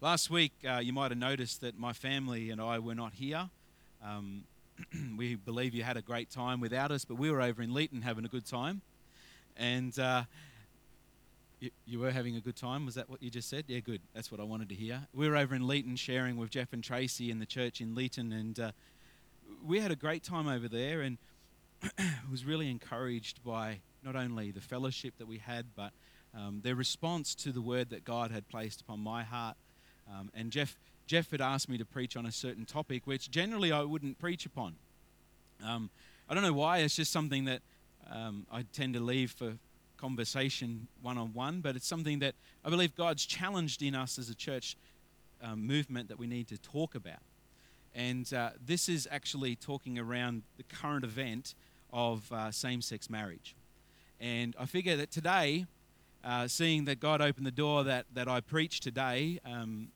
Last week, uh, you might have noticed that my family and I were not here. Um, we believe you had a great time without us, but we were over in Leeton having a good time. And uh, you, you, were having a good time? Was that what you just said? Yeah, good. That's what I wanted to hear. We were over in Leeton sharing with Jeff and Tracy in the church in Leeton, and uh, we had a great time over there and was really encouraged by not only the fellowship that we had, but um, their response to the word that God had placed upon my heart. Um, and Jeff, Jeff had asked me to preach on a certain topic, which generally I wouldn't preach upon. Um, I don't know why, it's just something that um, I tend to leave for conversation one on one, but it's something that I believe God's challenged in us as a church um, movement that we need to talk about. And uh, this is actually talking around the current event of uh, same sex marriage. And I figure that today, uh, seeing that God opened the door that, that I preach today, um,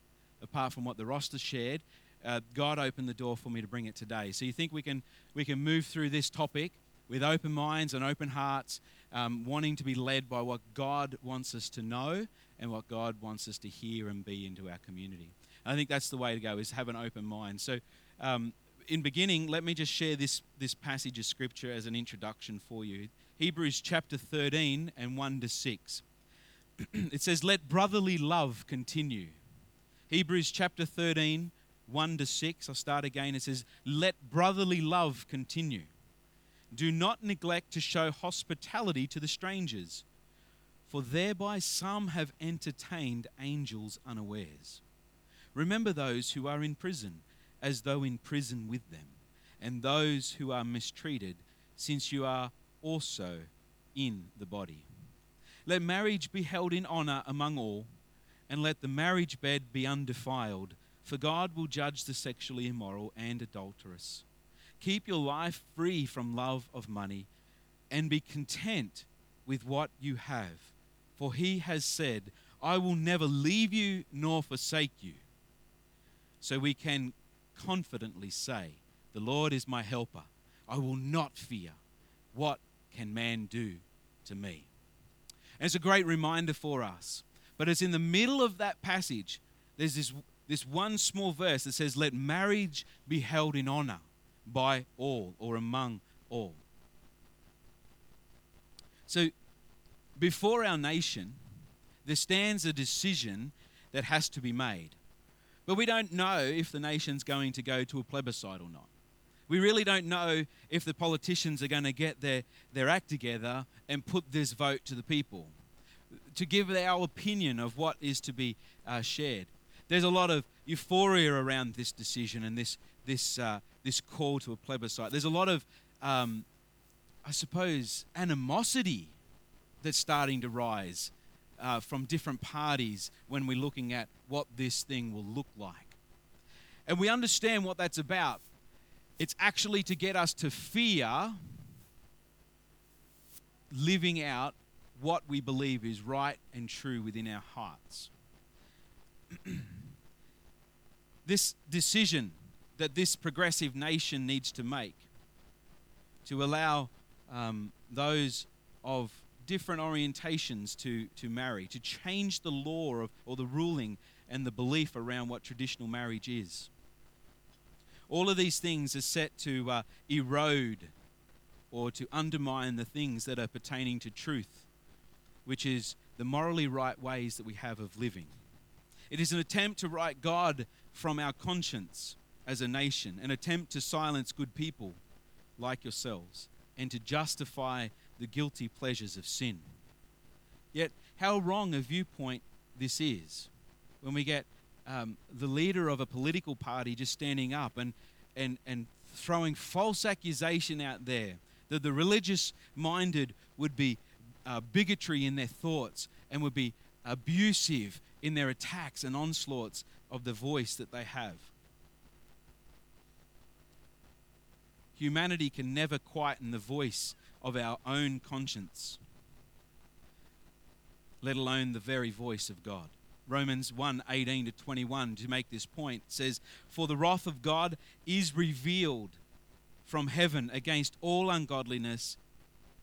apart from what the roster shared, uh, God opened the door for me to bring it today. So you think we can, we can move through this topic with open minds and open hearts, um, wanting to be led by what God wants us to know and what God wants us to hear and be into our community. I think that's the way to go, is have an open mind. So um, in beginning, let me just share this, this passage of Scripture as an introduction for you. Hebrews chapter 13 and 1 to 6. it says, Let brotherly love continue. Hebrews chapter 13, 1 to 6. I'll start again. It says, Let brotherly love continue. Do not neglect to show hospitality to the strangers, for thereby some have entertained angels unawares. Remember those who are in prison as though in prison with them, and those who are mistreated, since you are also in the body. Let marriage be held in honor among all, and let the marriage bed be undefiled, for God will judge the sexually immoral and adulterous. Keep your life free from love of money, and be content with what you have, for he has said, I will never leave you nor forsake you. So we can confidently say, The Lord is my helper. I will not fear. What can man do to me? And it's a great reminder for us. But it's in the middle of that passage, there's this, this one small verse that says, Let marriage be held in honor by all or among all. So, before our nation, there stands a decision that has to be made. But we don't know if the nation's going to go to a plebiscite or not. We really don't know if the politicians are going to get their, their act together and put this vote to the people to give our opinion of what is to be uh, shared. There's a lot of euphoria around this decision and this, this, uh, this call to a plebiscite. There's a lot of, um, I suppose, animosity that's starting to rise uh, from different parties when we're looking at what this thing will look like. And we understand what that's about. It's actually to get us to fear living out what we believe is right and true within our hearts. this decision that this progressive nation needs to make to allow um, those of different orientations to, to marry, to change the law of, or the ruling and the belief around what traditional marriage is. All of these things are set to uh, erode or to undermine the things that are pertaining to truth, which is the morally right ways that we have of living. It is an attempt to write God from our conscience as a nation, an attempt to silence good people like yourselves, and to justify the guilty pleasures of sin. Yet, how wrong a viewpoint this is when we get um, the leader of a political party just standing up and, and, and throwing false accusation out there that the religious minded would be uh, bigotry in their thoughts and would be abusive in their attacks and onslaughts of the voice that they have. Humanity can never quieten the voice of our own conscience, let alone the very voice of God. Romans 1 18 to 21, to make this point, says, For the wrath of God is revealed from heaven against all ungodliness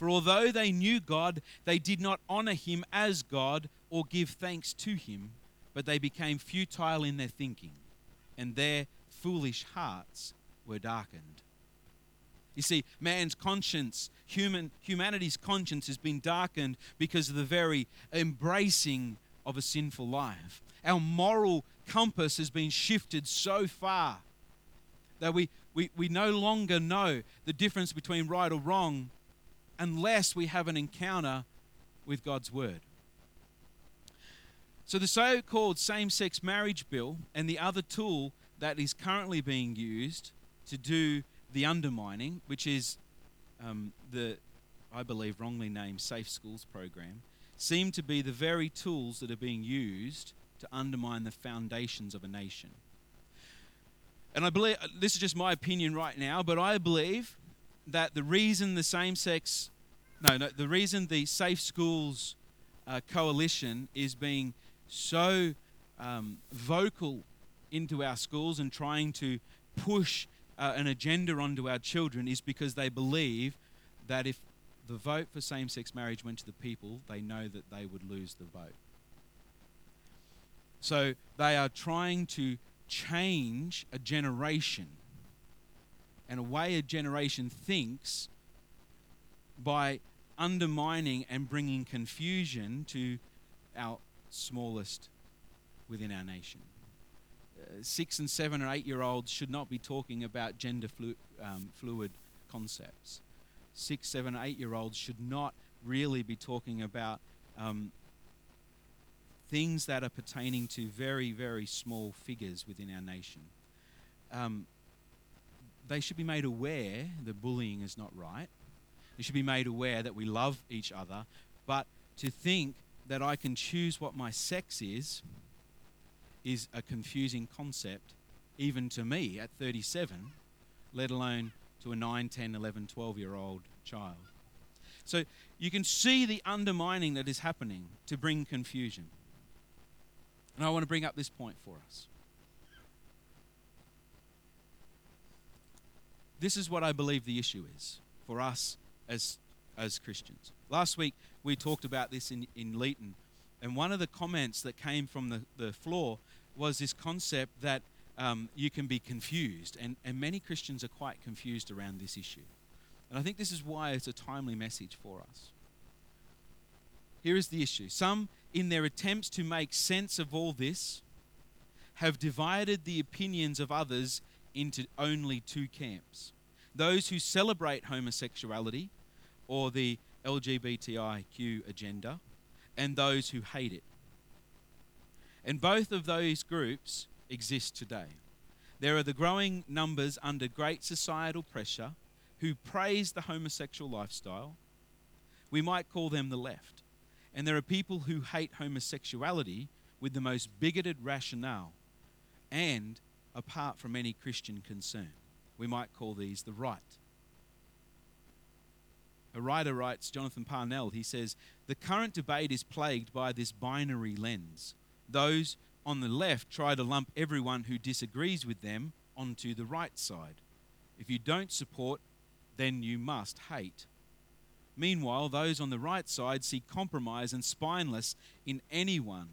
For although they knew God, they did not honor him as God or give thanks to him, but they became futile in their thinking, and their foolish hearts were darkened. You see, man's conscience, human, humanity's conscience has been darkened because of the very embracing of a sinful life. Our moral compass has been shifted so far that we, we, we no longer know the difference between right or wrong unless we have an encounter with God's Word. So, the so called same sex marriage bill and the other tool that is currently being used to do the undermining, which is um, the, I believe, wrongly named Safe Schools program, seem to be the very tools that are being used to undermine the foundations of a nation. And I believe, this is just my opinion right now, but I believe that the reason the same sex, no, no, the reason the Safe Schools uh, Coalition is being so um, vocal into our schools and trying to push uh, an agenda onto our children is because they believe that if the vote for same sex marriage went to the people, they know that they would lose the vote. So they are trying to change a generation and a way a generation thinks by undermining and bringing confusion to our smallest within our nation. Uh, six and seven or eight year olds should not be talking about gender flu- um, fluid concepts. Six, seven, eight year olds should not really be talking about um, things that are pertaining to very, very small figures within our nation. Um, they should be made aware that bullying is not right. They should be made aware that we love each other. But to think that I can choose what my sex is is a confusing concept, even to me at 37, let alone to a 9, 10, 11, 12 year old child. So you can see the undermining that is happening to bring confusion. And I want to bring up this point for us. This is what I believe the issue is for us as, as Christians. Last week, we talked about this in, in Leeton, and one of the comments that came from the, the floor was this concept that um, you can be confused, and, and many Christians are quite confused around this issue. And I think this is why it's a timely message for us. Here is the issue some in their attempts to make sense of all this, have divided the opinions of others into only two camps those who celebrate homosexuality or the LGBTIQ agenda, and those who hate it. And both of those groups exist today. There are the growing numbers under great societal pressure who praise the homosexual lifestyle. We might call them the left. And there are people who hate homosexuality with the most bigoted rationale and apart from any Christian concern. We might call these the right. A writer writes, Jonathan Parnell, he says, The current debate is plagued by this binary lens. Those on the left try to lump everyone who disagrees with them onto the right side. If you don't support, then you must hate. Meanwhile, those on the right side see compromise and spineless in anyone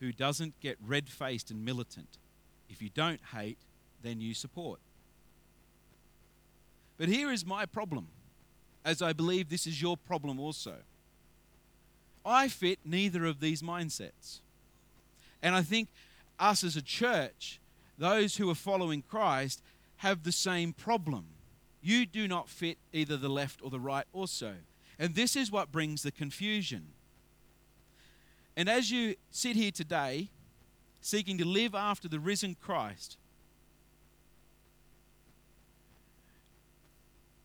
who doesn't get red faced and militant. If you don't hate, then you support. But here is my problem, as I believe this is your problem also. I fit neither of these mindsets. And I think us as a church, those who are following Christ, have the same problem you do not fit either the left or the right also. And this is what brings the confusion. And as you sit here today, seeking to live after the risen Christ,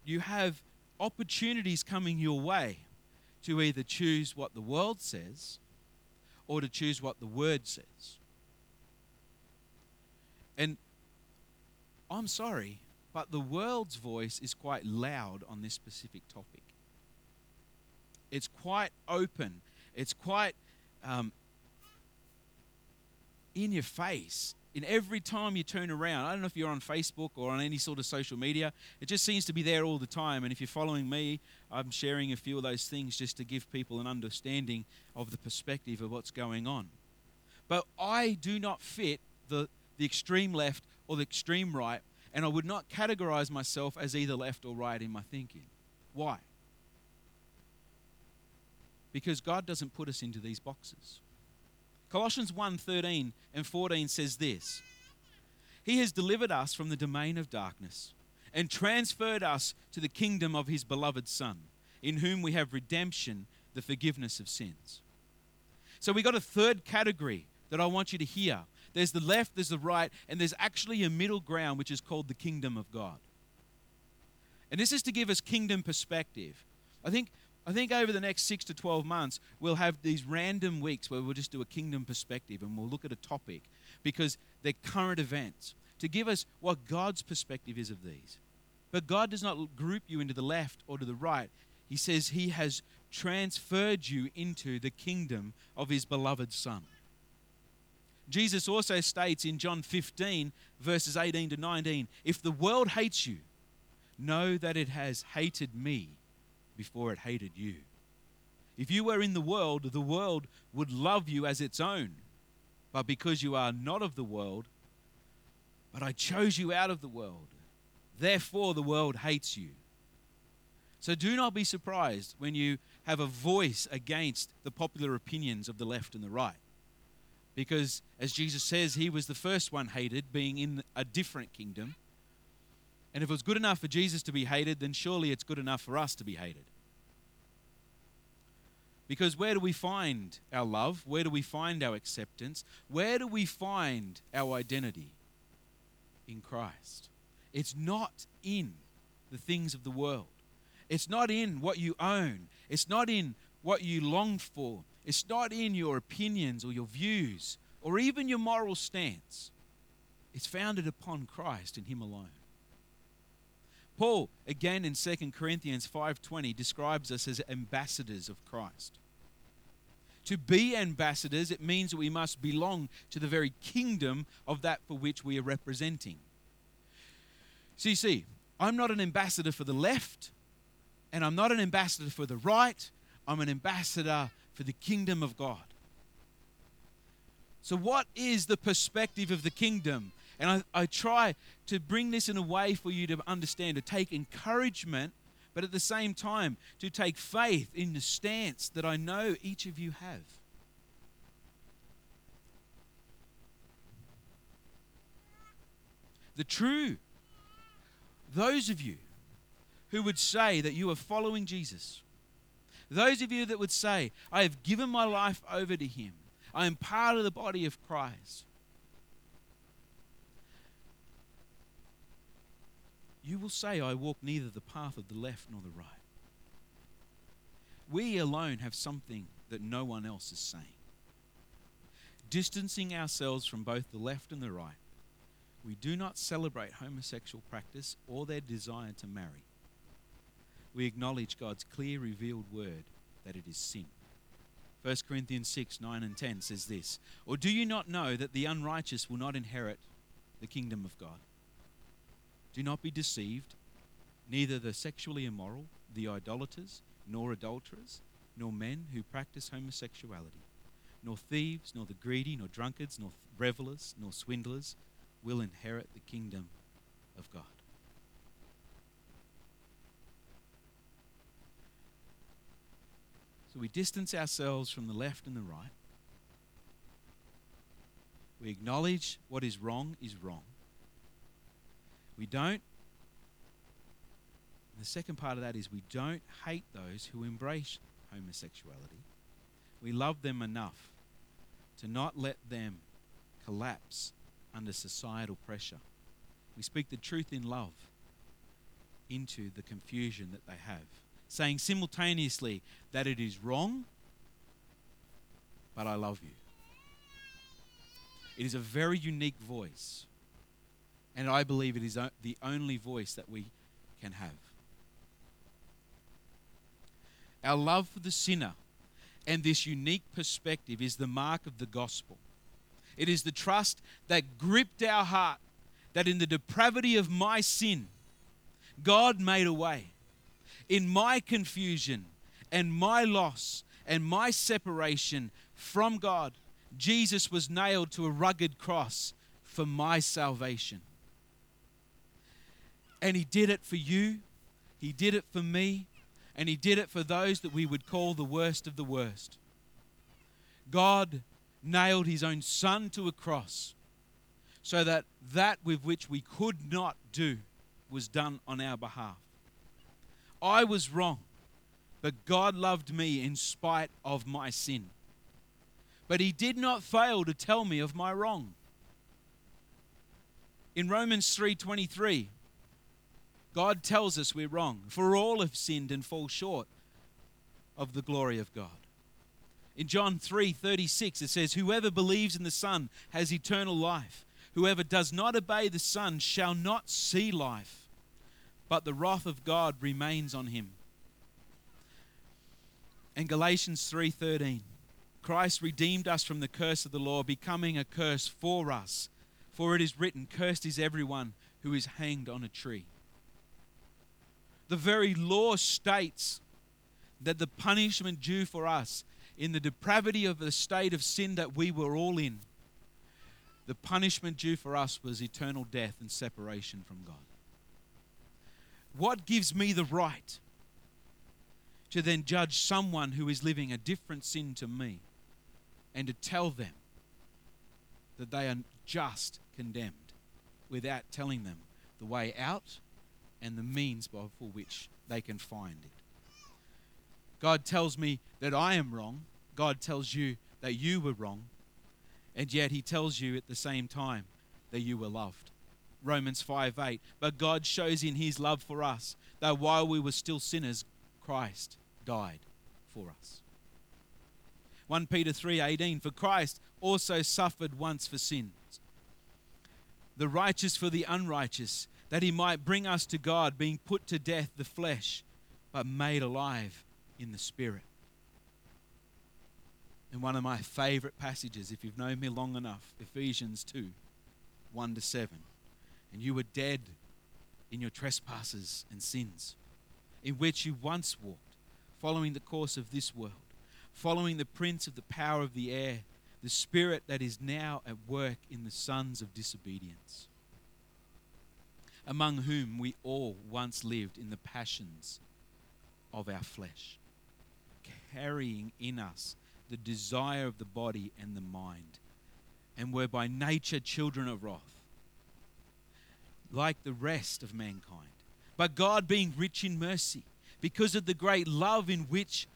you have opportunities coming your way to either choose what the world says or to choose what the Word says. And I'm sorry, but the world's voice is quite loud on this specific topic. It's quite open, it's quite um, in your face. In every time you turn around, I don't know if you're on Facebook or on any sort of social media, it just seems to be there all the time. And if you're following me, I'm sharing a few of those things just to give people an understanding of the perspective of what's going on. But I do not fit the, the extreme left or the extreme right, and I would not categorize myself as either left or right in my thinking. Why? Because God doesn't put us into these boxes. Colossians 1:13 and 14 says this. He has delivered us from the domain of darkness and transferred us to the kingdom of his beloved son, in whom we have redemption, the forgiveness of sins. So we got a third category that I want you to hear. There's the left, there's the right, and there's actually a middle ground which is called the kingdom of God. And this is to give us kingdom perspective. I think I think over the next 6 to 12 months we'll have these random weeks where we'll just do a kingdom perspective and we'll look at a topic because they're current events to give us what God's perspective is of these. But God does not group you into the left or to the right. He says he has transferred you into the kingdom of his beloved son. Jesus also states in John 15, verses 18 to 19 If the world hates you, know that it has hated me before it hated you. If you were in the world, the world would love you as its own. But because you are not of the world, but I chose you out of the world, therefore the world hates you. So do not be surprised when you have a voice against the popular opinions of the left and the right. Because, as Jesus says, he was the first one hated, being in a different kingdom. And if it was good enough for Jesus to be hated, then surely it's good enough for us to be hated. Because where do we find our love? Where do we find our acceptance? Where do we find our identity? In Christ. It's not in the things of the world. It's not in what you own. It's not in what you long for. It's not in your opinions or your views or even your moral stance. It's founded upon Christ and him alone. Paul again in 2 Corinthians 5:20 describes us as ambassadors of Christ. To be ambassadors it means that we must belong to the very kingdom of that for which we are representing. So you see, I'm not an ambassador for the left and I'm not an ambassador for the right. I'm an ambassador for the kingdom of God. So, what is the perspective of the kingdom? And I, I try to bring this in a way for you to understand, to take encouragement, but at the same time, to take faith in the stance that I know each of you have. The true, those of you who would say that you are following Jesus, those of you that would say, I have given my life over to Him, I am part of the body of Christ. You will say, I walk neither the path of the left nor the right. We alone have something that no one else is saying. Distancing ourselves from both the left and the right, we do not celebrate homosexual practice or their desire to marry we acknowledge God's clear revealed word that it is sin. 1 Corinthians 6 9 and 10 says this Or do you not know that the unrighteous will not inherit the kingdom of God? Do not be deceived. Neither the sexually immoral, the idolaters, nor adulterers, nor men who practice homosexuality, nor thieves, nor the greedy, nor drunkards, nor revelers, nor swindlers will inherit the kingdom of God. So we distance ourselves from the left and the right. We acknowledge what is wrong is wrong. We don't, the second part of that is we don't hate those who embrace homosexuality. We love them enough to not let them collapse under societal pressure. We speak the truth in love into the confusion that they have saying simultaneously that it is wrong, but I love you. It is a very unique voice. And I believe it is the only voice that we can have. Our love for the sinner and this unique perspective is the mark of the gospel. It is the trust that gripped our heart that in the depravity of my sin, God made a way. In my confusion and my loss and my separation from God, Jesus was nailed to a rugged cross for my salvation. And He did it for you, He did it for me, and He did it for those that we would call the worst of the worst. God nailed His own Son to a cross so that that with which we could not do was done on our behalf. I was wrong, but God loved me in spite of my sin. But He did not fail to tell me of my wrong. In Romans 3:23, God tells us we're wrong, for all have sinned and fall short of the glory of God. In John 3:36 it says whoever believes in the Son has eternal life. Whoever does not obey the Son shall not see life, but the wrath of God remains on him. And Galatians 3:13 Christ redeemed us from the curse of the law, becoming a curse for us. For it is written, Cursed is everyone who is hanged on a tree. The very law states that the punishment due for us in the depravity of the state of sin that we were all in the punishment due for us was eternal death and separation from God. What gives me the right to then judge someone who is living a different sin to me and to tell them that they are just condemned without telling them the way out and the means by for which they can find it? God tells me that I am wrong. God tells you that you were wrong and yet he tells you at the same time that you were loved. Romans 5 8. But God shows in his love for us that while we were still sinners, Christ died for us. 1 Peter 3:18 For Christ also suffered once for sins the righteous for the unrighteous that he might bring us to God being put to death the flesh but made alive in the spirit in one of my favorite passages, if you've known me long enough, Ephesians 2 1 to 7. And you were dead in your trespasses and sins, in which you once walked, following the course of this world, following the prince of the power of the air, the spirit that is now at work in the sons of disobedience, among whom we all once lived in the passions of our flesh, carrying in us the desire of the body and the mind, and were by nature children of wrath, like the rest of mankind. But God, being rich in mercy, because of the great love in which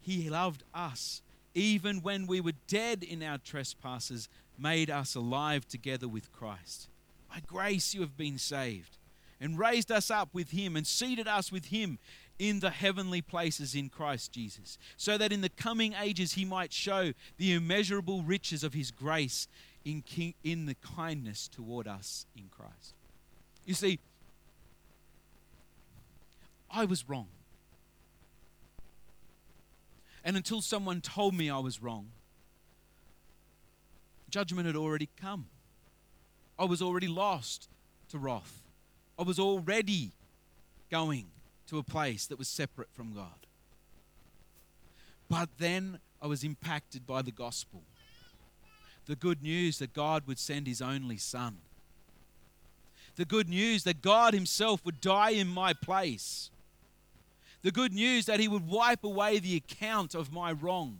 He loved us, even when we were dead in our trespasses, made us alive together with Christ. By grace you have been saved, and raised us up with Him, and seated us with Him in the heavenly places in Christ Jesus, so that in the coming ages he might show the immeasurable riches of his grace in, king, in the kindness toward us in Christ. You see, I was wrong. And until someone told me I was wrong, judgment had already come. I was already lost to wrath. I was already going to a place that was separate from God. But then I was impacted by the gospel the good news that God would send his only son, the good news that God himself would die in my place, the good news that he would wipe away the account of my wrong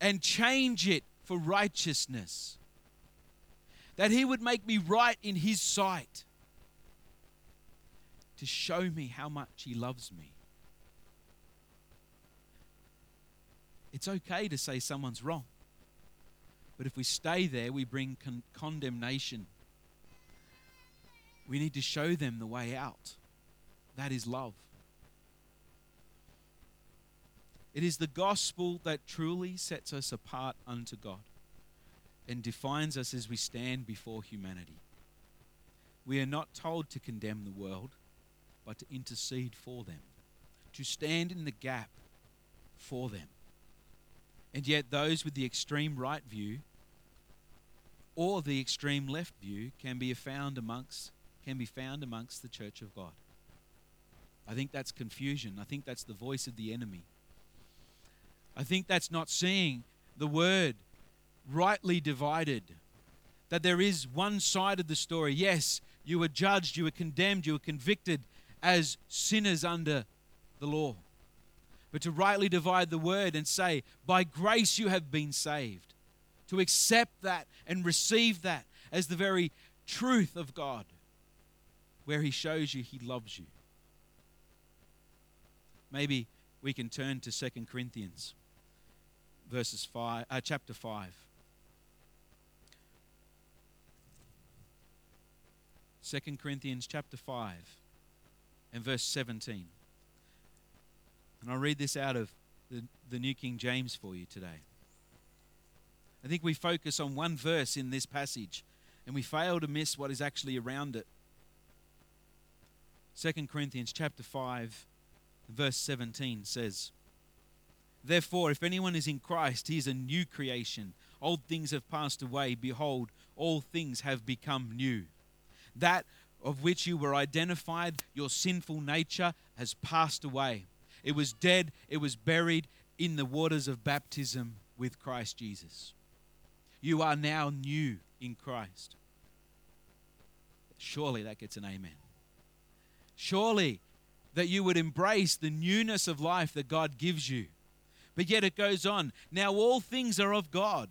and change it for righteousness, that he would make me right in his sight to show me how much He loves me. It's okay to say someone's wrong. But if we stay there, we bring con- condemnation. We need to show them the way out. That is love. It is the gospel that truly sets us apart unto God and defines us as we stand before humanity. we are not told to condemn the world, but to intercede for them, to stand in the gap for them. And yet, those with the extreme right view or the extreme left view can be found amongst can be found amongst the church of God. I think that's confusion. I think that's the voice of the enemy. I think that's not seeing the word rightly divided. That there is one side of the story. Yes, you were judged, you were condemned, you were convicted as sinners under the law. But to rightly divide the word and say, by grace you have been saved to accept that and receive that as the very truth of God, where He shows you He loves you. Maybe we can turn to Second Corinthians, verses five, uh, chapter five. Second Corinthians chapter five, and verse seventeen. And I'll read this out of the, the New King James for you today. I think we focus on one verse in this passage and we fail to miss what is actually around it. 2 Corinthians chapter 5 verse 17 says, Therefore, if anyone is in Christ, he is a new creation. Old things have passed away. Behold, all things have become new. That of which you were identified, your sinful nature, has passed away. It was dead, it was buried in the waters of baptism with Christ Jesus. You are now new in Christ. Surely that gets an amen. Surely that you would embrace the newness of life that God gives you. But yet it goes on. Now all things are of God,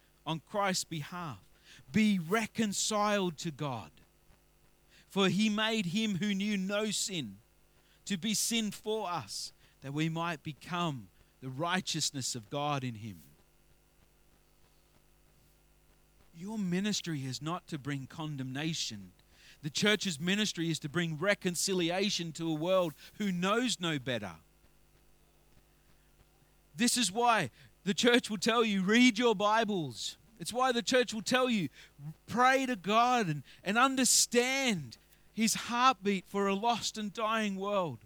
on Christ's behalf be reconciled to God. For he made him who knew no sin to be sin for us, that we might become the righteousness of God in him. Your ministry is not to bring condemnation. The church's ministry is to bring reconciliation to a world who knows no better. This is why the church will tell you read your Bibles. It's why the church will tell you pray to God and, and understand His heartbeat for a lost and dying world.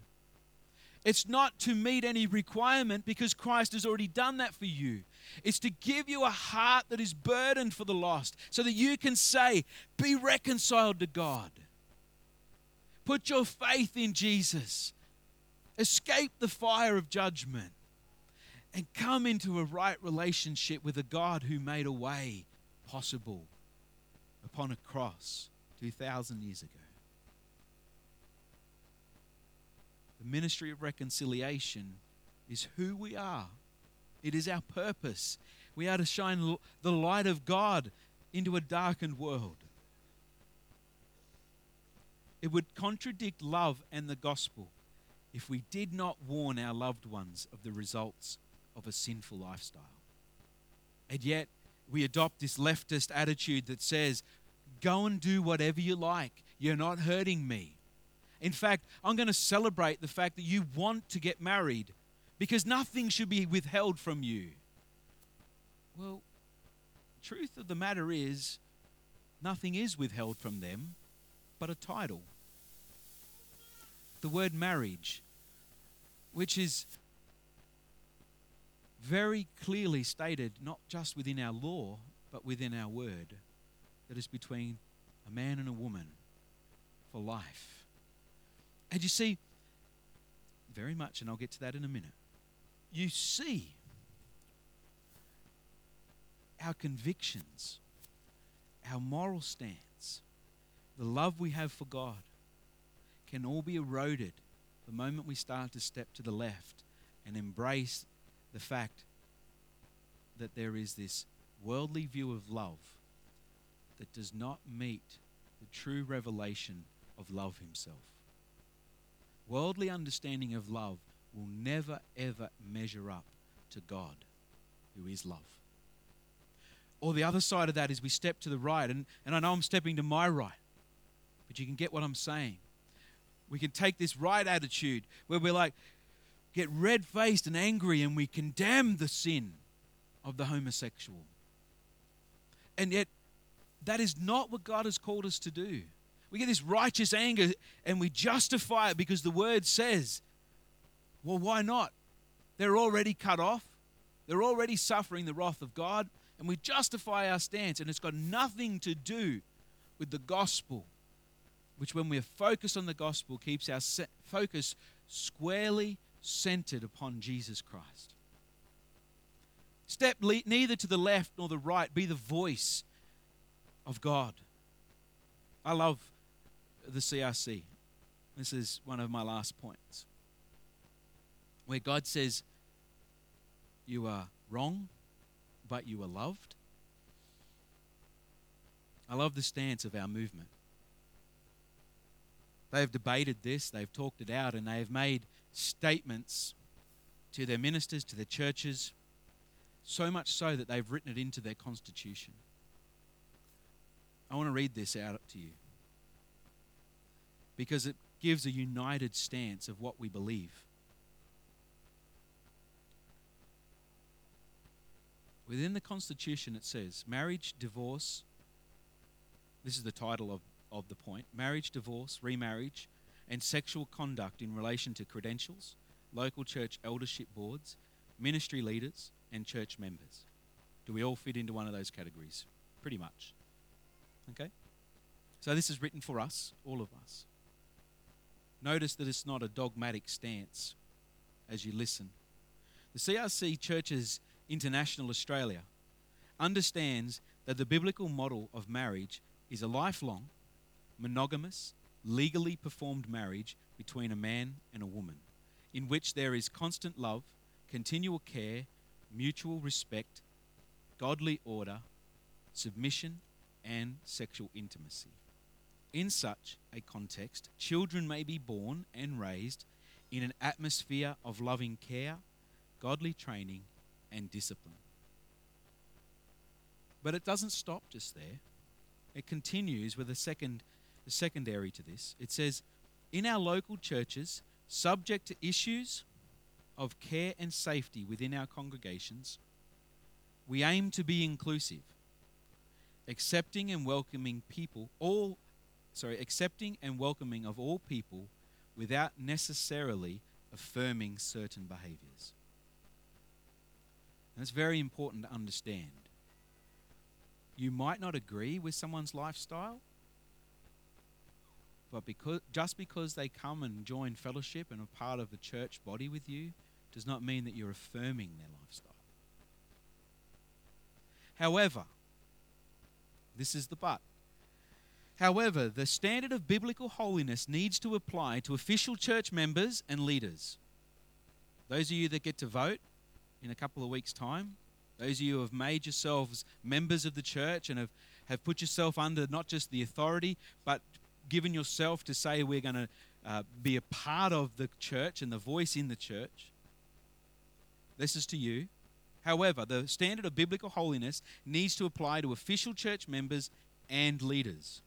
It's not to meet any requirement because Christ has already done that for you. It's to give you a heart that is burdened for the lost so that you can say, Be reconciled to God. Put your faith in Jesus. Escape the fire of judgment and come into a right relationship with a God who made a way possible upon a cross 2,000 years ago. The ministry of reconciliation is who we are, it is our purpose. We are to shine the light of God into a darkened world. It would contradict love and the gospel if we did not warn our loved ones of the results of a sinful lifestyle. And yet, we adopt this leftist attitude that says, go and do whatever you like. You're not hurting me. In fact, I'm going to celebrate the fact that you want to get married because nothing should be withheld from you. Well, truth of the matter is, nothing is withheld from them but a title. The word marriage, which is very clearly stated, not just within our law, but within our word, that is between a man and a woman for life. And you see, very much, and I'll get to that in a minute, you see our convictions, our moral stance, the love we have for God can all be eroded the moment we start to step to the left and embrace the fact that there is this worldly view of love that does not meet the true revelation of love himself. Worldly understanding of love will never, ever measure up to God, who is love. Or the other side of that is we step to the right, and, and I know I'm stepping to my right, but you can get what I'm saying. We can take this right attitude where we're like, get red faced and angry, and we condemn the sin of the homosexual. And yet, that is not what God has called us to do. We get this righteous anger and we justify it because the word says, well, why not? They're already cut off, they're already suffering the wrath of God, and we justify our stance. And it's got nothing to do with the gospel, which, when we're focused on the gospel, keeps our focus squarely centered upon Jesus Christ. Step le- neither to the left nor the right, be the voice of God. I love the CRC. This is one of my last points. Where God says, You are wrong, but you are loved. I love the stance of our movement. They've debated this, they've talked it out, and they have made statements to their ministers, to their churches, so much so that they've written it into their constitution. I want to read this out to you because it gives a united stance of what we believe. Within the Constitution, it says marriage, divorce. This is the title of, of the point marriage, divorce, remarriage, and sexual conduct in relation to credentials, local church eldership boards, ministry leaders, and church members. Do we all fit into one of those categories? Pretty much. Okay? So this is written for us, all of us. Notice that it's not a dogmatic stance as you listen. The CRC Churches International Australia understands that the biblical model of marriage is a lifelong, monogamous, legally performed marriage between a man and a woman, in which there is constant love, continual care, mutual respect, godly order, submission, and sexual intimacy. In such a context, children may be born and raised in an atmosphere of loving care, godly training, and discipline. But it doesn't stop just there. It continues with a second secondary to this. It says, in our local churches, subject to issues of care and safety within our congregations, we aim to be inclusive accepting and welcoming people all sorry accepting and welcoming of all people without necessarily affirming certain behaviors and it's very important to understand you might not agree with someone's lifestyle but because just because they come and join fellowship and are part of the church body with you does not mean that you're affirming their lifestyle however this is the but. However, the standard of biblical holiness needs to apply to official church members and leaders. Those of you that get to vote in a couple of weeks' time, those of you who have made yourselves members of the church and have, have put yourself under not just the authority, but given yourself to say we're going to uh, be a part of the church and the voice in the church. This is to you. However, the standard of biblical holiness needs to apply to official church members and leaders.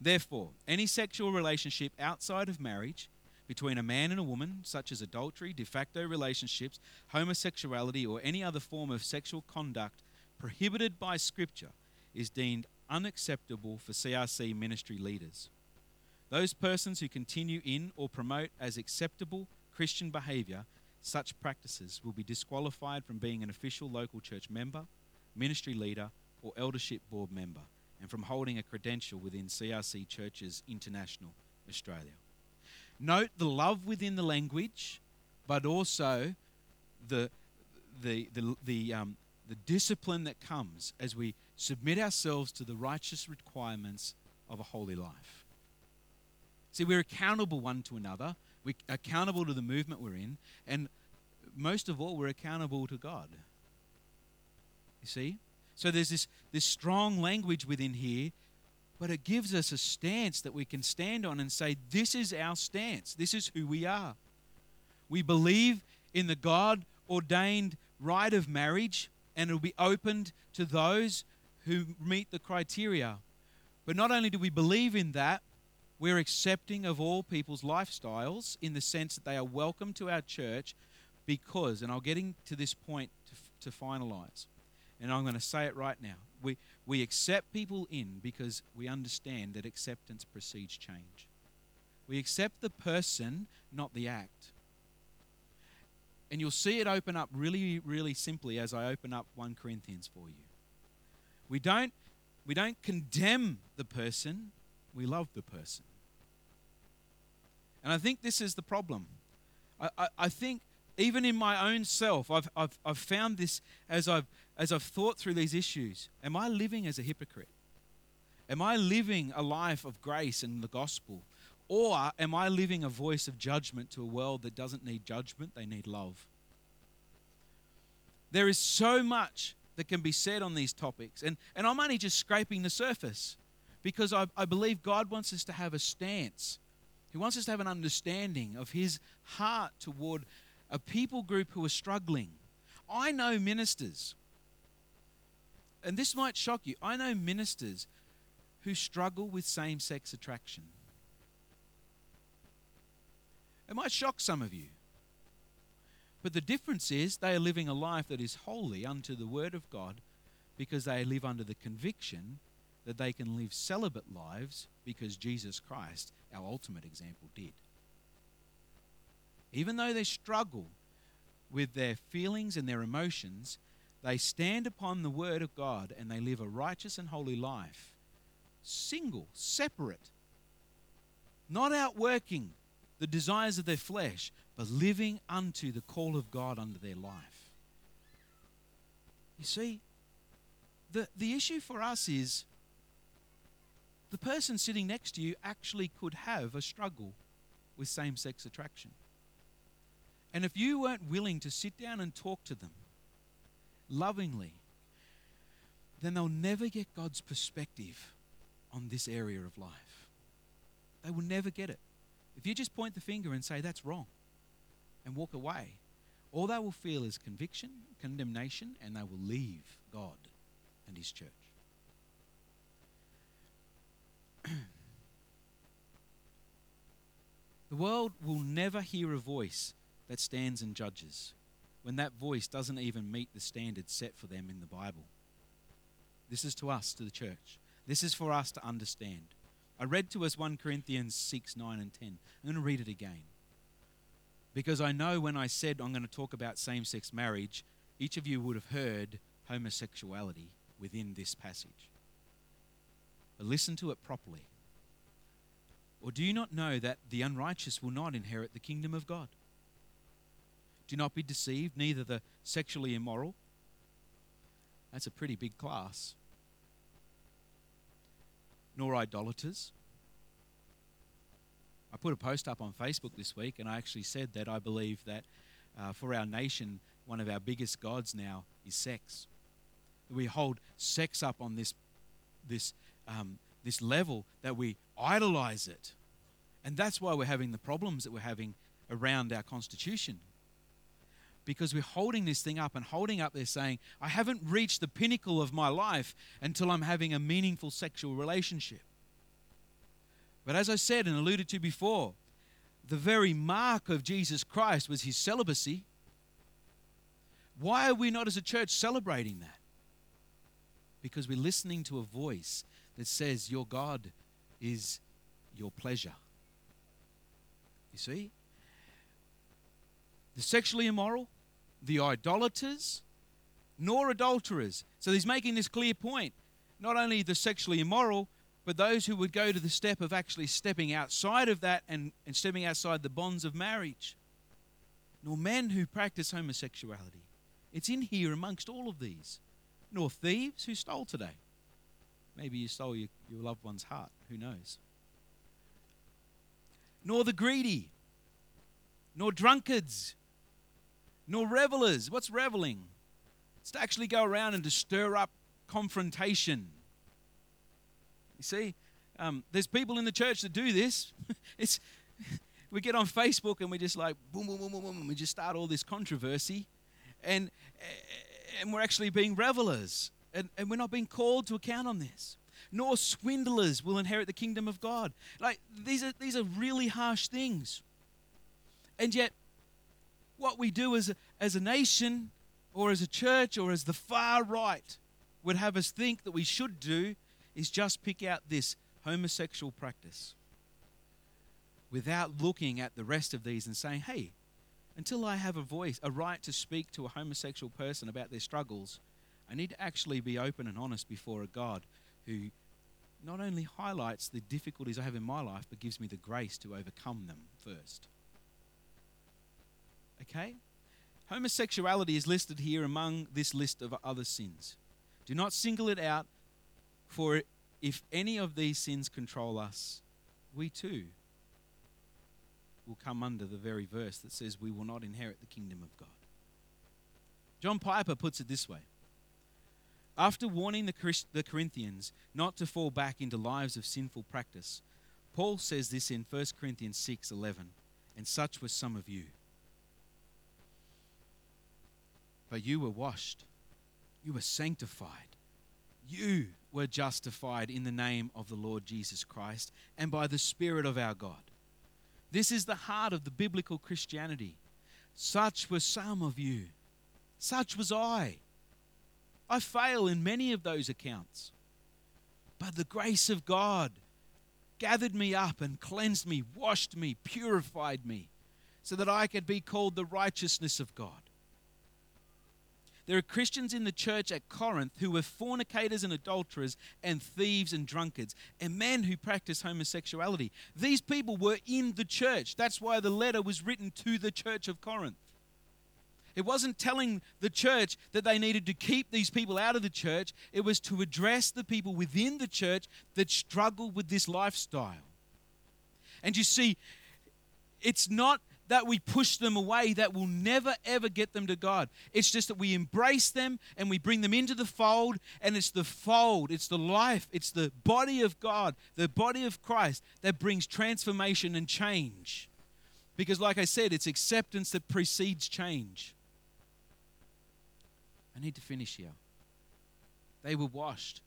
Therefore, any sexual relationship outside of marriage between a man and a woman, such as adultery, de facto relationships, homosexuality, or any other form of sexual conduct prohibited by Scripture, is deemed unacceptable for CRC ministry leaders. Those persons who continue in or promote as acceptable Christian behavior such practices will be disqualified from being an official local church member, ministry leader, or eldership board member, and from holding a credential within CRC Churches International Australia. Note the love within the language, but also the, the, the, the, um, the discipline that comes as we submit ourselves to the righteous requirements of a holy life. See, we're accountable one to another. We're accountable to the movement we're in. And most of all, we're accountable to God. You see? So there's this, this strong language within here but it gives us a stance that we can stand on and say, This is our stance. This is who we are. We believe in the God ordained right of marriage, and it will be opened to those who meet the criteria. But not only do we believe in that, we're accepting of all people's lifestyles in the sense that they are welcome to our church because, and I'll getting to this point to, to finalize, and I'm going to say it right now. We, we accept people in because we understand that acceptance precedes change. We accept the person, not the act. And you'll see it open up really, really simply as I open up 1 Corinthians for you. We don't, we don't condemn the person, we love the person. And I think this is the problem. I, I, I think even in my own self, I've, I've, I've found this as I've, as I've thought through these issues. Am I living as a hypocrite? Am I living a life of grace and the gospel? Or am I living a voice of judgment to a world that doesn't need judgment, they need love? There is so much that can be said on these topics, and, and I'm only just scraping the surface because I, I believe God wants us to have a stance. He wants us to have an understanding of His heart toward a people group who are struggling. I know ministers, and this might shock you, I know ministers who struggle with same sex attraction. It might shock some of you. But the difference is they are living a life that is holy unto the Word of God because they live under the conviction that they can live celibate lives because Jesus Christ, our ultimate example, did. Even though they struggle with their feelings and their emotions, they stand upon the Word of God and they live a righteous and holy life. Single, separate, not outworking the desires of their flesh, but living unto the call of God under their life. You see, the, the issue for us is the person sitting next to you actually could have a struggle with same sex attraction. And if you weren't willing to sit down and talk to them lovingly, then they'll never get God's perspective on this area of life. They will never get it. If you just point the finger and say, that's wrong, and walk away, all they will feel is conviction, condemnation, and they will leave God and His church. the world will never hear a voice that stands and judges when that voice doesn't even meet the standards set for them in the Bible. This is to us, to the church. This is for us to understand. I read to us 1 Corinthians 6, 9, and 10. I'm going to read it again. Because I know when I said I'm going to talk about same sex marriage, each of you would have heard homosexuality within this passage. Listen to it properly. Or do you not know that the unrighteous will not inherit the kingdom of God? Do not be deceived, neither the sexually immoral. That's a pretty big class nor idolaters. I put a post up on Facebook this week, and I actually said that I believe that uh, for our nation, one of our biggest gods now is sex. We hold sex up on this, this, um, this level that we idolize it. And that's why we're having the problems that we're having around our constitution because we're holding this thing up and holding up there saying, I haven't reached the pinnacle of my life until I'm having a meaningful sexual relationship. But as I said and alluded to before, the very mark of Jesus Christ was his celibacy. Why are we not as a church celebrating that? Because we're listening to a voice that says, Your God is your pleasure. You see? The sexually immoral, the idolaters, nor adulterers. So he's making this clear point. Not only the sexually immoral, but those who would go to the step of actually stepping outside of that and, and stepping outside the bonds of marriage, nor men who practice homosexuality. It's in here amongst all of these. Nor thieves who stole today. Maybe you stole your, your loved one's heart. Who knows? Nor the greedy, nor drunkards, nor revelers. What's reveling? It's to actually go around and to stir up confrontation. You see, Um, there's people in the church that do this. it's we get on Facebook and we just like boom, boom, boom, boom, boom, and we just start all this controversy, and and we're actually being revelers, and, and we're not being called to account on this. Nor swindlers will inherit the kingdom of God. Like these are these are really harsh things, and yet what we do as a, as a nation, or as a church, or as the far right would have us think that we should do, is just pick out this homosexual practice without looking at the rest of these and saying, hey, until I have a voice, a right to speak to a homosexual person about their struggles, I need to actually be open and honest before a God who not only highlights the difficulties I have in my life, but gives me the grace to overcome them first. Okay? Homosexuality is listed here among this list of other sins. Do not single it out, for if any of these sins control us, we too will come under the very verse that says we will not inherit the kingdom of God. John Piper puts it this way After warning the, Corinthians not to fall back into lives of sinful practice, Paul says this in 1 Corinthians 6 11, and such were some of you. But you were washed, you were sanctified, you were justified in the name of the Lord Jesus Christ and by the Spirit of our God. This is the heart of the biblical Christianity. Such were some of you. Such was I. I fail in many of those accounts. But the grace of God gathered me up and cleansed me, washed me, purified me, so that I could be called the righteousness of God. There are Christians in the church at Corinth who were fornicators and adulterers and thieves and drunkards and men who practice homosexuality. These people were in the church. That's why the letter was written to the church of Corinth. It wasn't telling the church that they needed to keep these people out of the church, it was to address the people within the church that struggle with this lifestyle. And you see, it's not that we push them away that will never ever get them to God. It's just that we embrace them and we bring them into the fold, and it's the fold, it's the life, it's the body of God, the body of Christ that brings transformation and change. Because, like I said, it's acceptance that precedes change. I need to finish here. They were washed.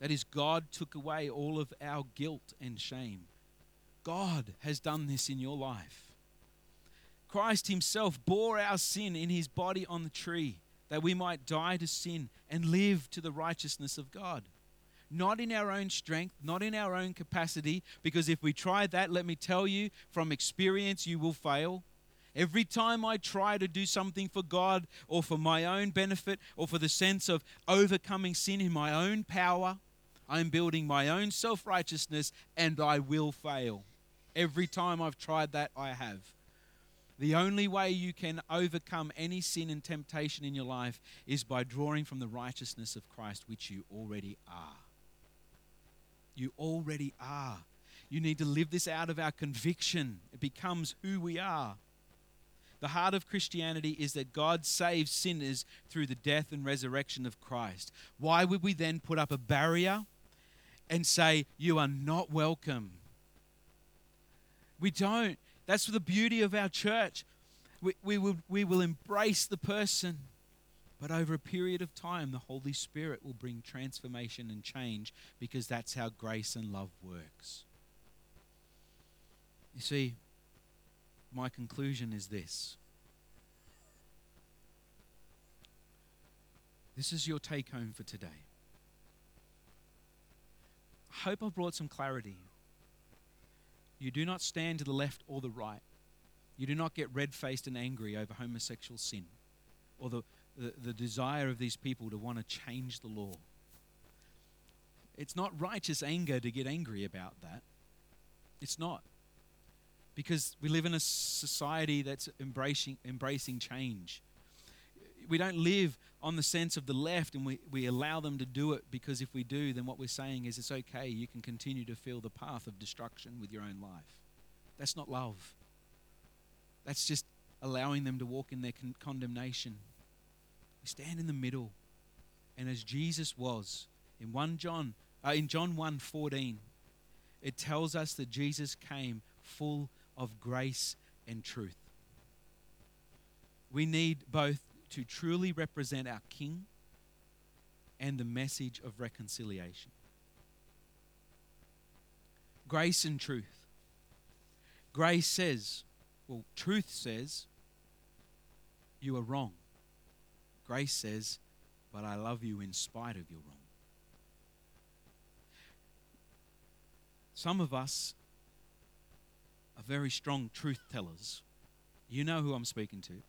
That is, God took away all of our guilt and shame. God has done this in your life. Christ Himself bore our sin in His body on the tree that we might die to sin and live to the righteousness of God. Not in our own strength, not in our own capacity, because if we try that, let me tell you from experience, you will fail. Every time I try to do something for God or for my own benefit or for the sense of overcoming sin in my own power, I'm building my own self righteousness and I will fail. Every time I've tried that, I have. The only way you can overcome any sin and temptation in your life is by drawing from the righteousness of Christ, which you already are. You already are. You need to live this out of our conviction. It becomes who we are. The heart of Christianity is that God saves sinners through the death and resurrection of Christ. Why would we then put up a barrier and say, You are not welcome? We don't. That's the beauty of our church. We, we, will, we will embrace the person, but over a period of time, the Holy Spirit will bring transformation and change because that's how grace and love works. You see, my conclusion is this. This is your take home for today. I hope I've brought some clarity you do not stand to the left or the right. You do not get red faced and angry over homosexual sin or the, the, the, desire of these people to want to change the law. It's not righteous anger to get angry about that. It's not. Because we live in a society that's embracing, embracing change we don't live on the sense of the left and we, we allow them to do it because if we do, then what we're saying is it's okay. You can continue to feel the path of destruction with your own life. That's not love. That's just allowing them to walk in their con- condemnation. We stand in the middle. And as Jesus was in 1 John, uh, in John 1 14, it tells us that Jesus came full of grace and truth. We need both to truly represent our King and the message of reconciliation. Grace and truth. Grace says, well, truth says, you are wrong. Grace says, but I love you in spite of your wrong. Some of us are very strong truth tellers. You know who I'm speaking to.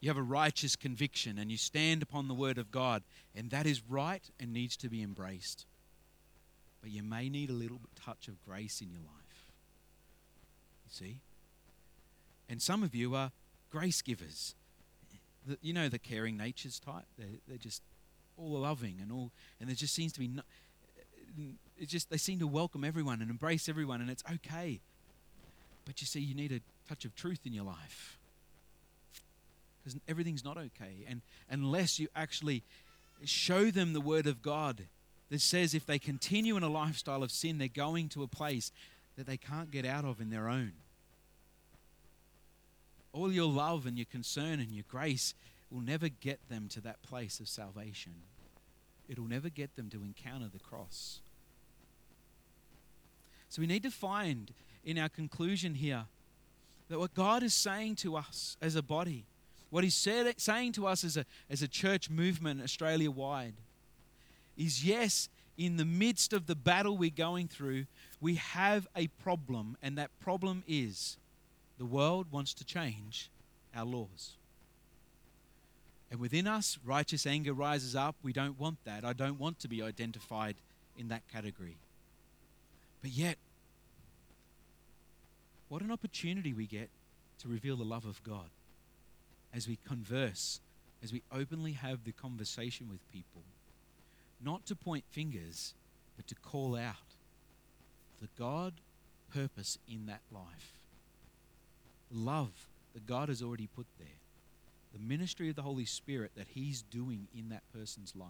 You have a righteous conviction and you stand upon the word of God, and that is right and needs to be embraced. But you may need a little touch of grace in your life. You see? And some of you are grace givers. You know the caring natures type. They're, just all loving and all, and there just seems to be no, it just they seem to welcome everyone and embrace everyone, and it's okay. But you see, you need a touch of truth in your life because everything's not okay, and unless you actually show them the Word of God that says if they continue in a lifestyle of sin, they're going to a place that they can't get out of in their own. All your love and your concern and your grace will never get them to that place of salvation. It'll never get them to encounter the cross. So we need to find in our conclusion here that what God is saying to us as a body, what He's said, saying to us as a, as a church movement Australia wide, is yes, in the midst of the battle we're going through, we have a problem, and that problem is the world wants to change our laws. And within us, righteous anger rises up. We don't want that. I don't want to be identified in that category. But yet, what an opportunity we get to reveal the love of God as we converse, as we openly have the conversation with people. Not to point fingers, but to call out the God purpose in that life. Love that God has already put there. The ministry of the Holy Spirit that He's doing in that person's life.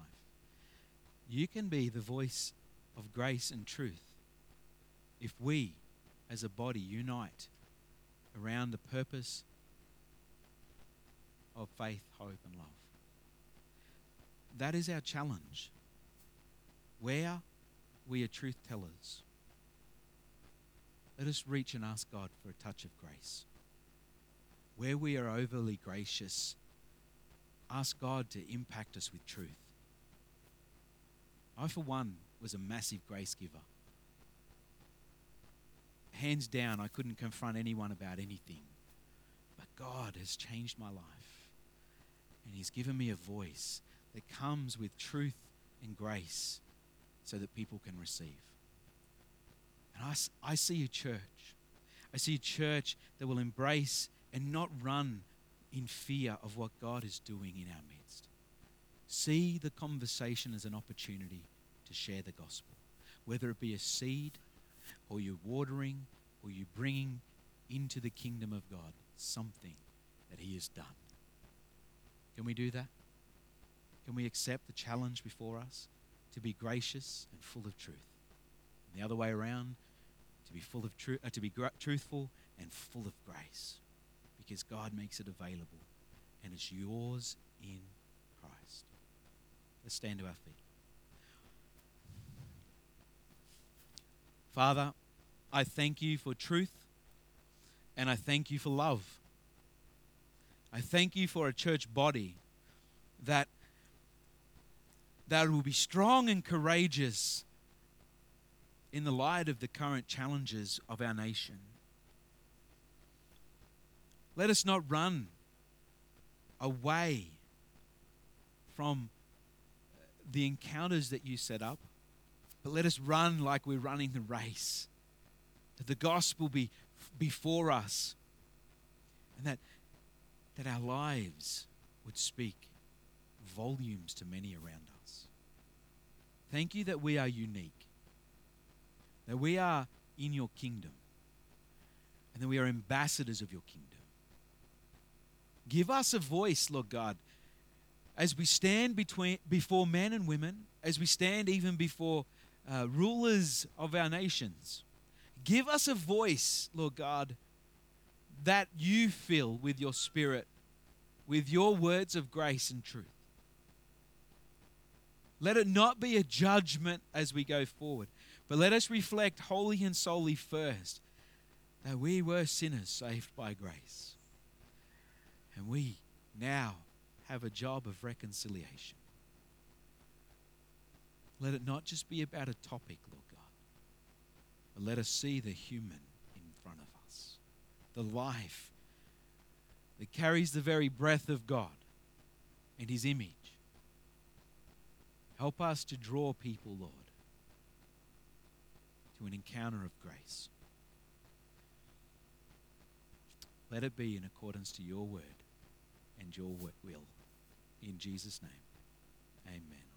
You can be the voice of grace and truth if we, as a body, unite around the purpose of faith, hope, and love. That is our challenge. Where we are truth tellers, let us reach and ask God for a touch of grace. Where we are overly gracious, ask God to impact us with truth. I, for one, was a massive grace giver hands down, I couldn't confront anyone about anything. But God has changed my life. And He's given me a voice that comes with truth and grace so that people can receive. And I, I see a church. I see a church that will embrace and not run in fear of what God is doing in our midst. See the conversation as an opportunity to share the gospel, whether it be a seed or you're watering, or you're bringing into the kingdom of God something that He has done. Can we do that? Can we accept the challenge before us to be gracious and full of truth? And the other way around, to be full of truth, uh, to be gr- truthful and full of grace, because God makes it available, and it's yours in Christ. Let's stand to our feet. Father, I thank you for truth and I thank you for love. I thank you for a church body that that will be strong and courageous in the light of the current challenges of our nation. Let us not run away from the encounters that you set up. But let us run like we're running the race. That the gospel be before us. And that, that our lives would speak volumes to many around us. Thank you that we are unique. That we are in your kingdom. And that we are ambassadors of your kingdom. Give us a voice, Lord God, as we stand between, before men and women, as we stand even before uh, rulers of our nations. Give us a voice, Lord God, that you fill with your spirit, with your words of grace and truth. Let it not be a judgment as we go forward, but let us reflect wholly and solely first that we were sinners saved by grace. And we now have a job of reconciliation. Let it not just be about a topic, Lord God, but let us see the human in front of us, the life that carries the very breath of God and His image. Help us to draw people, Lord, to an encounter of grace. Let it be in accordance to your word and your will. In Jesus' name, amen.